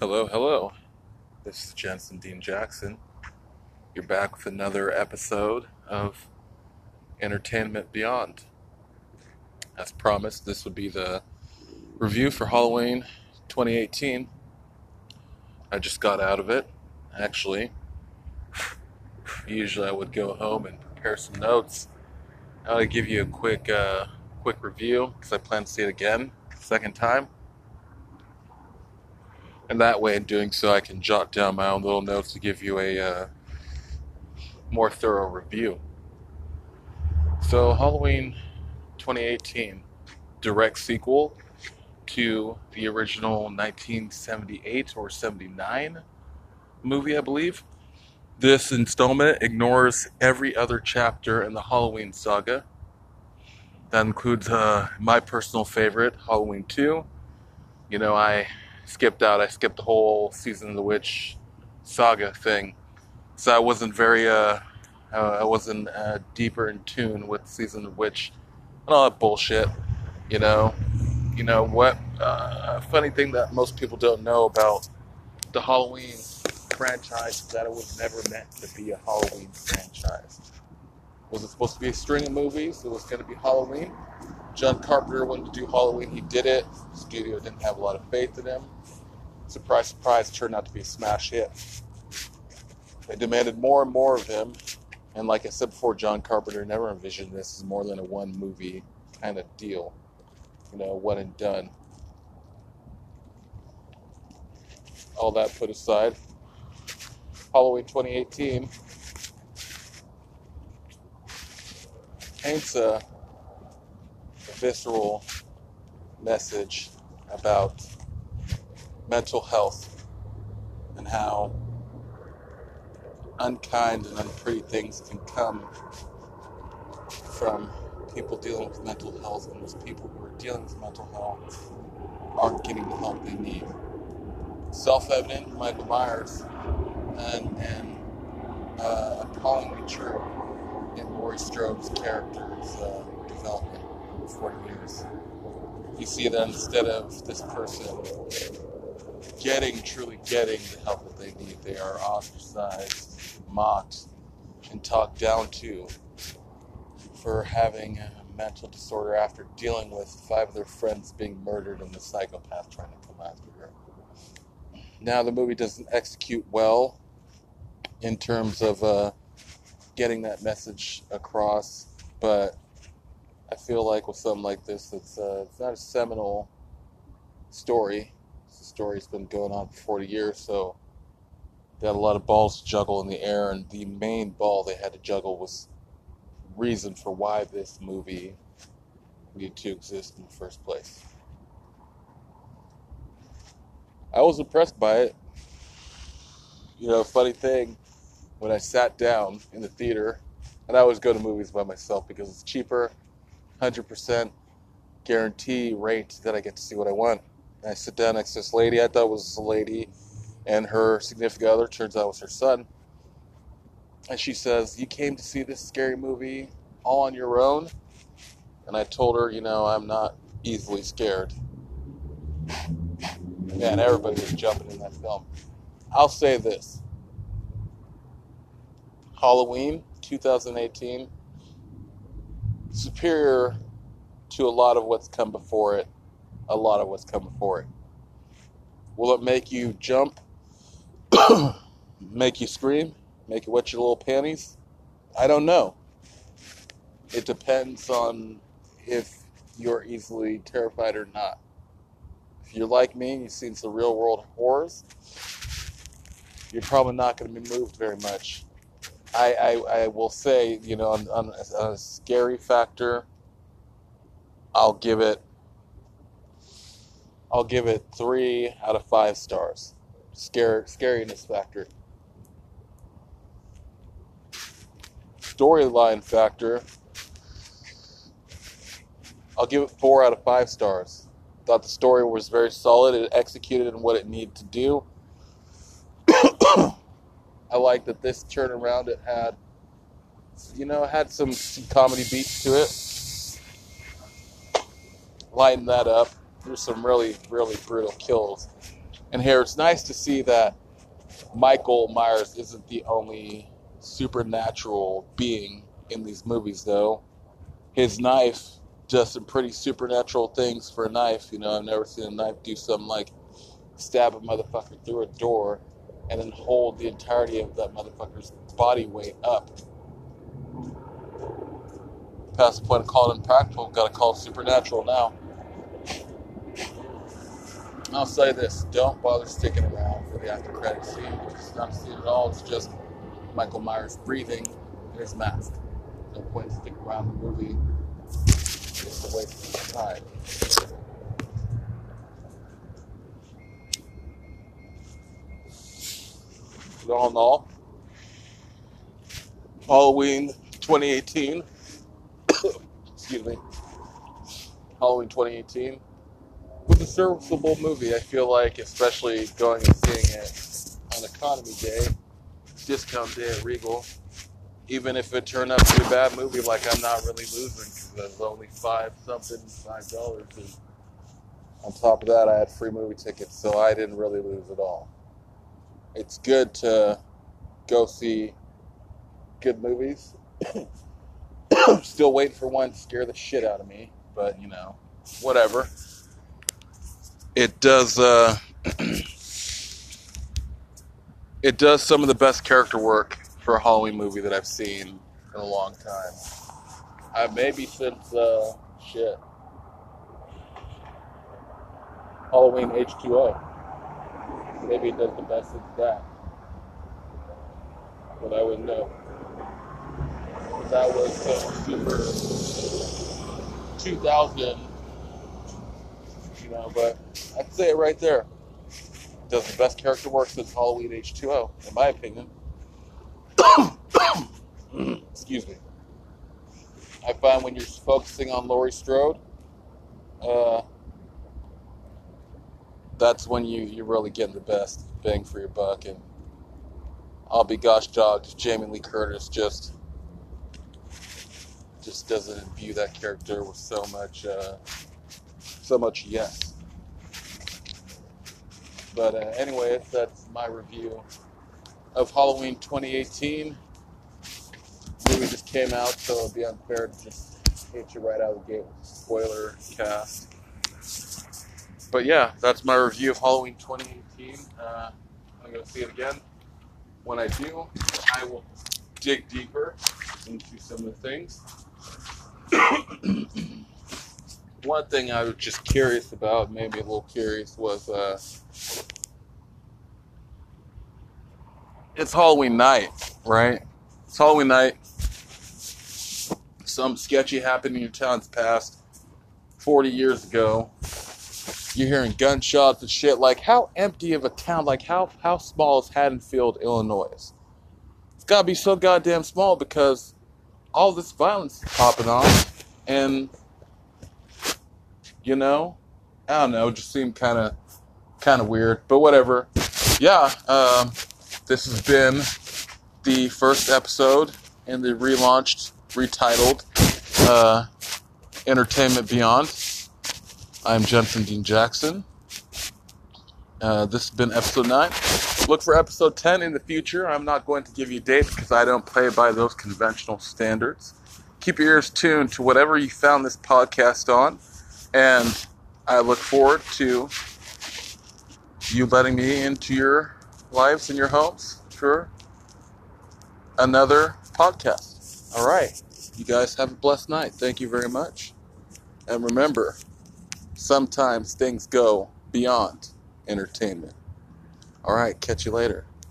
Hello, hello. This is Jensen Dean Jackson. You're back with another episode of Entertainment Beyond. As promised, this would be the review for Halloween 2018. I just got out of it, actually. Usually I would go home and prepare some notes. I'll give you a quick, uh, quick review because I plan to see it again, second time. And that way, in doing so, I can jot down my own little notes to give you a uh, more thorough review. So, Halloween 2018, direct sequel to the original 1978 or 79 movie, I believe. This installment ignores every other chapter in the Halloween saga. That includes uh, my personal favorite, Halloween 2. You know, I skipped out. I skipped the whole season of the witch saga thing, so I wasn't very uh, uh I wasn't uh, deeper in tune with season of the witch and all that bullshit. You know, you know what? Uh, funny thing that most people don't know about the Halloween franchise is that it was never meant to be a Halloween franchise. Was it supposed to be a string of movies? It was going to be Halloween. John Carpenter wanted to do Halloween. He did it. The studio didn't have a lot of faith in him. Surprise, surprise, turned out to be a smash hit. They demanded more and more of him. And like I said before, John Carpenter never envisioned this as more than a one movie kind of deal. You know, one and done. All that put aside, Halloween 2018 paints a, visceral message about mental health and how unkind and unpretty things can come from people dealing with mental health and those people who are dealing with mental health aren't getting the help they need. Self-evident, Michael Myers, and, and uh, appallingly true in Laurie Strode's character's uh, development for 40 years. You see that instead of this person getting, truly getting the help that they need, they are ostracized, mocked, and talked down to for having a mental disorder after dealing with five of their friends being murdered and the psychopath trying to come after her. Now, the movie doesn't execute well in terms of uh, getting that message across, but feel like with something like this, it's, uh, it's not a seminal story. The story that's been going on for 40 years, so they had a lot of balls to juggle in the air, and the main ball they had to juggle was reason for why this movie needed to exist in the first place. I was impressed by it. You know, funny thing, when I sat down in the theater, and I always go to movies by myself because it's cheaper, 100% guarantee rate that I get to see what I want. And I sit down next to this lady, I thought was a lady, and her significant other turns out was her son. And she says, You came to see this scary movie all on your own? And I told her, You know, I'm not easily scared. Man, everybody was jumping in that film. I'll say this Halloween 2018, superior to a lot of what's come before it, a lot of what's come before it. Will it make you jump, make you scream, make you wet your little panties? I don't know. It depends on if you're easily terrified or not. If you're like me and you've seen some real world horrors, you're probably not going to be moved very much. I, I, I will say, you know, on, on, a scary factor, I'll give it I'll give it three out of five stars. Scare scariness factor. Storyline factor. I'll give it four out of five stars. Thought the story was very solid. It executed in what it needed to do. Like that this turnaround it had, you know, had some, some comedy beats to it. Lighten that up. There's some really, really brutal kills. And here it's nice to see that Michael Myers isn't the only supernatural being in these movies, though. His knife does some pretty supernatural things for a knife. You know, I've never seen a knife do something like stab a motherfucker through a door and then hold the entirety of that motherfucker's body weight up. Past the point of calling impractical, gotta call supernatural now. I'll say this: don't bother sticking around for the after credit scene. It's not a scene at all. It's just Michael Myers breathing in his mask. No point in sticking around the movie. It's a waste of time. All in all, Halloween 2018. excuse me. Halloween 2018 was a serviceable movie. I feel like, especially going and seeing it on Economy Day, discount day at Regal. Even if it turned out to be a bad movie, like I'm not really losing because it was only five something, five dollars. And on top of that, I had free movie tickets, so I didn't really lose at all. It's good to go see good movies. Still waiting for one to scare the shit out of me, but you know, whatever. It does. Uh, it does some of the best character work for a Halloween movie that I've seen in a long time. Uh, maybe since uh, shit Halloween H2O. Maybe it does the best since that. But I wouldn't know. That was so super 2000, you know, but I'd say it right there. Does the best character work since Halloween H2O, in my opinion. Excuse me. I find when you're focusing on Laurie Strode, uh, that's when you, you're really getting the best bang for your buck. And I'll be gosh dogged, Jamie Lee Curtis just just doesn't imbue that character with so much uh, so much yes. But uh, anyway, that's my review of Halloween 2018. movie just came out, so it'd be unfair to just hit you right out of the gate with a spoiler cast. But yeah, that's my review of Halloween 2018. Uh, I'm going to see it again. When I do, I will dig deeper into some of the things. One thing I was just curious about, maybe a little curious, was uh, it's Halloween night, right? It's Halloween night. Some sketchy happened in your town's past 40 years ago. You're hearing gunshots and shit. Like, how empty of a town, like, how, how small is Haddonfield, Illinois? It's gotta be so goddamn small because all this violence is popping off. And, you know, I don't know, it just seemed kind of kind of weird, but whatever. Yeah, um, this has been the first episode in the relaunched, retitled uh, Entertainment Beyond. I'm Jensen Dean Jackson. Uh, this has been episode 9. Look for episode 10 in the future. I'm not going to give you a date because I don't play by those conventional standards. Keep your ears tuned to whatever you found this podcast on, and I look forward to you letting me into your lives and your homes for another podcast. All right. You guys have a blessed night. Thank you very much. And remember, sometimes things go beyond entertainment. All right. Catch you later.